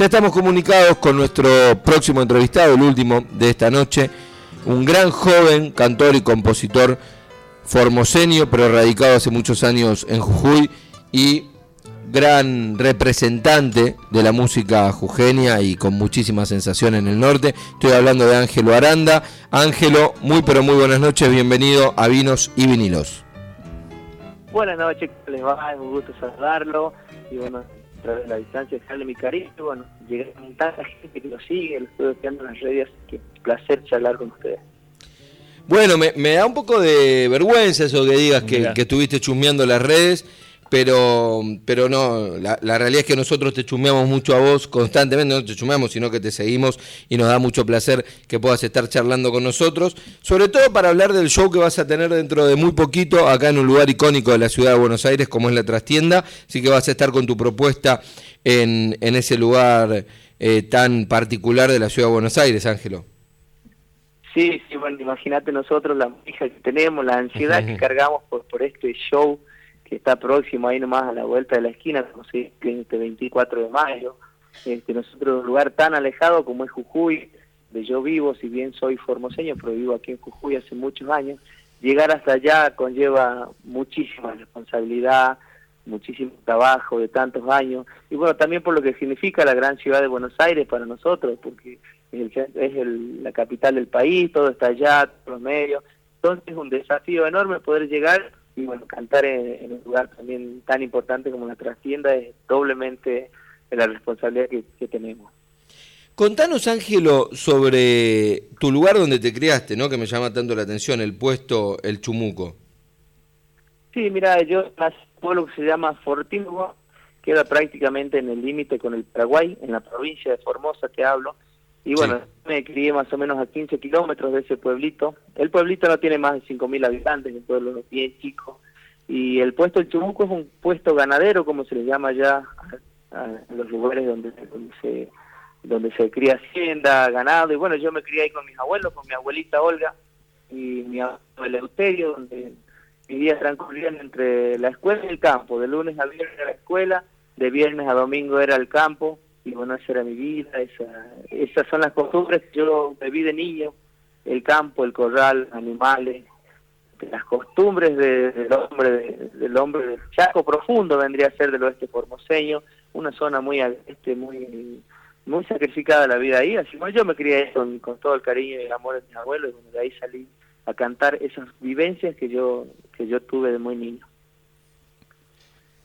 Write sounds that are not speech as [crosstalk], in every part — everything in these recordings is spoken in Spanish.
Ya estamos comunicados con nuestro próximo entrevistado, el último de esta noche, un gran joven cantor y compositor formoseño, pero radicado hace muchos años en Jujuy y gran representante de la música jujeña y con muchísima sensación en el norte. Estoy hablando de Ángelo Aranda. Ángelo, muy pero muy buenas noches, bienvenido a Vinos y Vinilos. Buenas noches, les va? Un gusto saludarlo y bueno, a través de la distancia dejarle mi cariño y bueno, llegar a tanta gente que lo sigue, lo estoy deseando en las redes, así que placer charlar con ustedes. Bueno, me, da un poco de vergüenza eso que digas que, que, estuviste chusmeando las redes pero, pero no, la, realidad es que nosotros te chumeamos mucho a vos constantemente, no te chumeamos, sino que te seguimos y nos da mucho placer que puedas estar charlando con nosotros, sobre todo para hablar del show que vas a tener dentro de muy poquito acá en un lugar icónico de la ciudad de Buenos Aires como es la trastienda, así que vas a estar con tu propuesta en, en ese lugar eh, tan particular de la ciudad de Buenos Aires, Ángelo. Sí, sí, bueno, imagínate nosotros la hija que tenemos, la ansiedad que [laughs] cargamos por, por este show que está próximo ahí nomás a la vuelta de la esquina, como se dice, este 24 de mayo. Este, nosotros un lugar tan alejado como es Jujuy, de yo vivo, si bien soy formoseño, pero vivo aquí en Jujuy hace muchos años, llegar hasta allá conlleva muchísima responsabilidad, muchísimo trabajo de tantos años, y bueno, también por lo que significa la gran ciudad de Buenos Aires para nosotros, porque es, el, la capital del país, todo está allá, todos los medios, entonces es un desafío enorme poder llegar y bueno, cantar en, un lugar también tan importante como la trastienda es doblemente la responsabilidad que, tenemos. Contanos, Ángelo, sobre tu lugar donde te criaste, ¿no? Que me llama tanto la atención, el puesto El Chumuco. Sí, mira, yo nací en un pueblo que se llama Fortín, queda prácticamente en el límite con el Paraguay, en la provincia de Formosa que hablo, y bueno, me crié más o menos a 15 kilómetros de ese pueblito. El pueblito no tiene más de 5.000 habitantes, el pueblo bien chico. Y el puesto del Chumuco es un puesto ganadero, como se le llama ya a, los lugares donde, donde se donde se cría hacienda, ganado. Y bueno, yo me crié ahí con mis abuelos, con mi abuelita Olga y mi abuelo Eleuterio, donde mis días transcurrían entre la escuela y el campo. De lunes a viernes era la escuela, de viernes a domingo era el campo y bueno, esa era mi vida, esa, esas son las costumbres que yo viví de niño, el campo, el corral, animales, las costumbres del hombre del hombre del Chaco profundo vendría a ser del oeste formoseño, una zona muy este muy muy sacrificada la vida ahí, así que yo me crié con, con todo el cariño y el amor de mis abuelos y de ahí salí a cantar esas vivencias que yo que yo tuve de muy niño.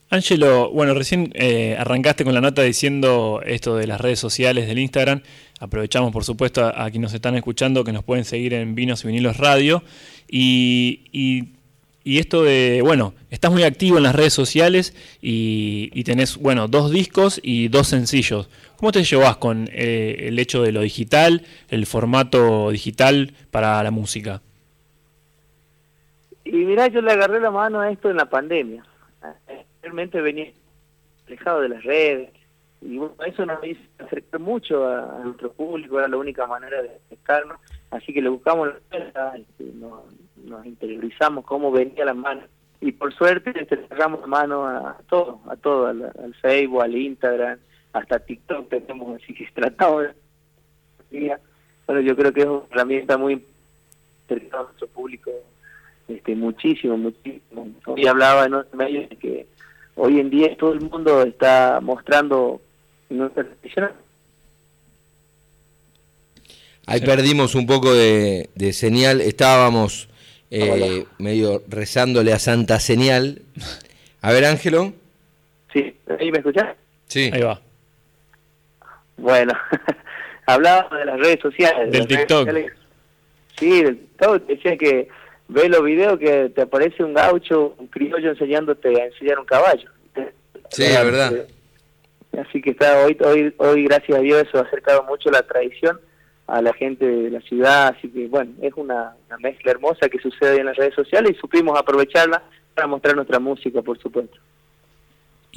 Ángelo, bueno, recién eh, arrancaste con la nota diciendo esto de las redes sociales del Instagram. Aprovechamos, por supuesto, a, quienes nos están escuchando que nos pueden seguir en Vinos y Vinilos Radio. Y, y, esto de, bueno, estás muy activo en las redes sociales y, tenés, bueno, dos discos y dos sencillos. ¿Cómo te llevas con eh, el hecho de lo digital, el formato digital para la música? Y mirá, yo le agarré la mano a esto en la pandemia realmente venía alejado de las redes y bueno, eso nos hizo acercar mucho a, nuestro público, era la única manera de acercarnos, así que le buscamos la este, nos, nos interiorizamos cómo venía la mano y por suerte le cerramos la mano a todo, a todo, al, Facebook, al Instagram, hasta TikTok tenemos, así que [laughs] tratamos de... Bueno, yo creo que es una herramienta muy cercana a nuestro público este, muchísimo, muchísimo. Hoy hablaba en otros medios de que hoy en día todo el mundo está mostrando nuestra tradición. Ahí perdimos un poco de, señal, estábamos eh, medio rezándole a Santa Señal. A ver, Ángelo. Sí, ¿ahí me escuchás? Sí. Ahí va. Bueno, [laughs] hablaba de las redes sociales. Del TikTok. Sí, del TikTok. Decía que ve los videos que te aparece un gaucho, un criollo enseñándote a enseñar un caballo. Sí, es verdad. Así que está hoy, hoy, hoy gracias a Dios eso ha acercado mucho la tradición a la gente de la ciudad, así que bueno, es una, mezcla hermosa que sucede en las redes sociales y supimos aprovecharla para mostrar nuestra música, por supuesto.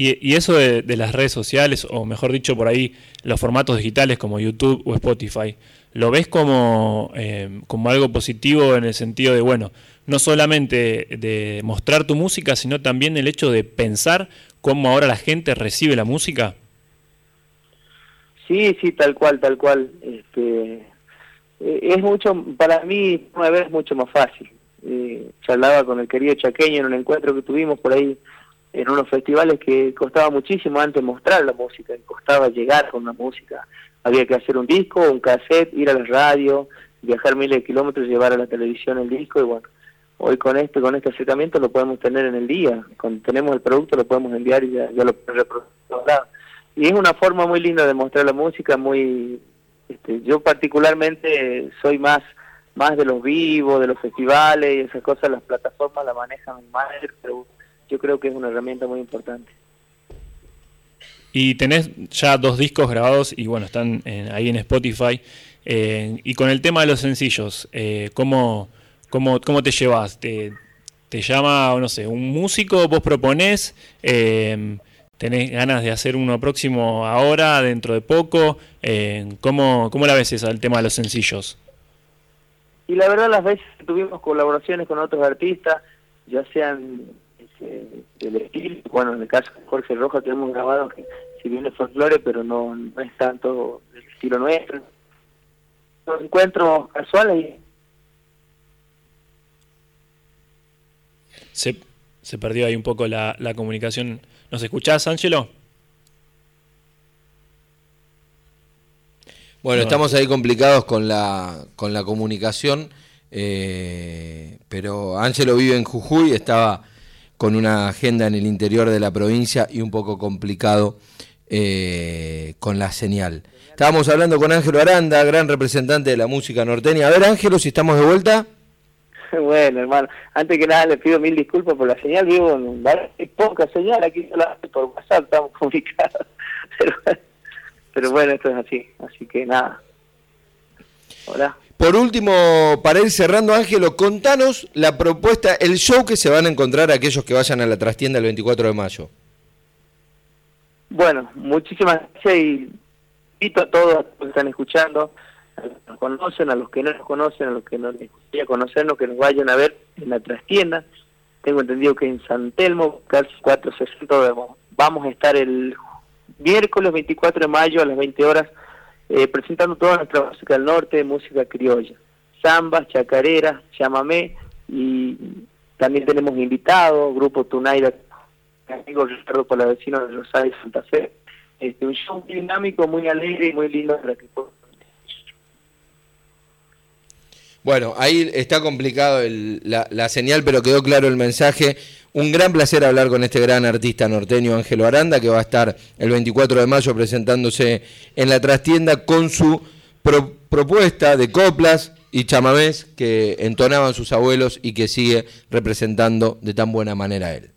Y, eso de, las redes sociales, o mejor dicho, por ahí, los formatos digitales como YouTube o Spotify, ¿lo ves como, eh, como algo positivo en el sentido de, bueno, no solamente de mostrar tu música, sino también el hecho de pensar cómo ahora la gente recibe la música? Sí, sí, tal cual, tal cual. Este, eh, es mucho, para mí, una vez es mucho más fácil. Eh, charlaba con el querido Chaqueño en un encuentro que tuvimos por ahí en unos festivales que costaba muchísimo antes mostrar la música, costaba llegar con la música. Había que hacer un disco, un cassette, ir a la radio, viajar miles de kilómetros, llevar a la televisión el disco y bueno, hoy con este con este acercamiento lo podemos tener en el día. Cuando tenemos el producto lo podemos enviar y ya, lo reproducimos. Y es una forma muy linda de mostrar la música, muy este, yo particularmente soy más más de los vivos, de los festivales y esas cosas, las plataformas la manejan más, pero yo creo que es una herramienta muy importante. Y tenés ya dos discos grabados y bueno, están ahí en Spotify. Eh, y con el tema de los sencillos, eh, ¿cómo, cómo, cómo te llevas? ¿Te, ¿Te llama, no sé, un músico, vos proponés? Eh, ¿Tenés ganas de hacer uno próximo ahora, dentro de poco? ¿cómo, ¿Cómo la ves esa, el tema de los sencillos? Y la verdad las veces tuvimos colaboraciones con otros artistas, ya sean del estilo, bueno, en el caso de Jorge Roja tenemos grabado que si bien es folclore, pero no, no es tanto del estilo nuestro. Los encuentros casuales y... Se, se perdió ahí un poco la, la comunicación ¿Nos escuchás, Ángelo? Bueno, estamos ahí complicados con la, con la comunicación, eh, pero Ángelo vive en Jujuy, estaba con una agenda en el interior de la provincia y un poco complicado eh, con la señal. Estábamos hablando con Ángelo Aranda, gran representante de la música norteña. A ver, Ángelo, si estamos de vuelta. [laughs] Bueno, hermano, antes que nada le pido mil disculpas por la señal, vivo en poca señal, aquí por WhatsApp estamos comunicados, [laughs] pero, bueno, esto es así, así que nada. Hola. Por último, para ir cerrando, Ángelo, contanos la propuesta, el show que se van a encontrar aquellos que vayan a la trastienda el 24 de mayo. Bueno, muchísimas gracias y invito a todos los que están escuchando a los que nos conocen, a los que no nos conocen, a los que no les gustaría conocernos, que nos vayan a ver en la trastienda. Tengo entendido que en San Telmo, casi 460, vamos a estar el miércoles 24 de mayo a las 20 horas eh, presentando toda nuestra música del norte, música criolla, zambas, chacareras, chamamé y también tenemos invitados, grupo Tunaira, amigo Ricardo Palavecino de Rosario Santa Fe. Este, un show dinámico, muy alegre y muy lindo para que Bueno, ahí está complicado la, señal, pero quedó claro el mensaje. Un gran placer hablar con este gran artista norteño, Ángelo Aranda, que va a estar el 24 de mayo presentándose en la trastienda con su propuesta de coplas y chamamés que entonaban sus abuelos y que sigue representando de tan buena manera él.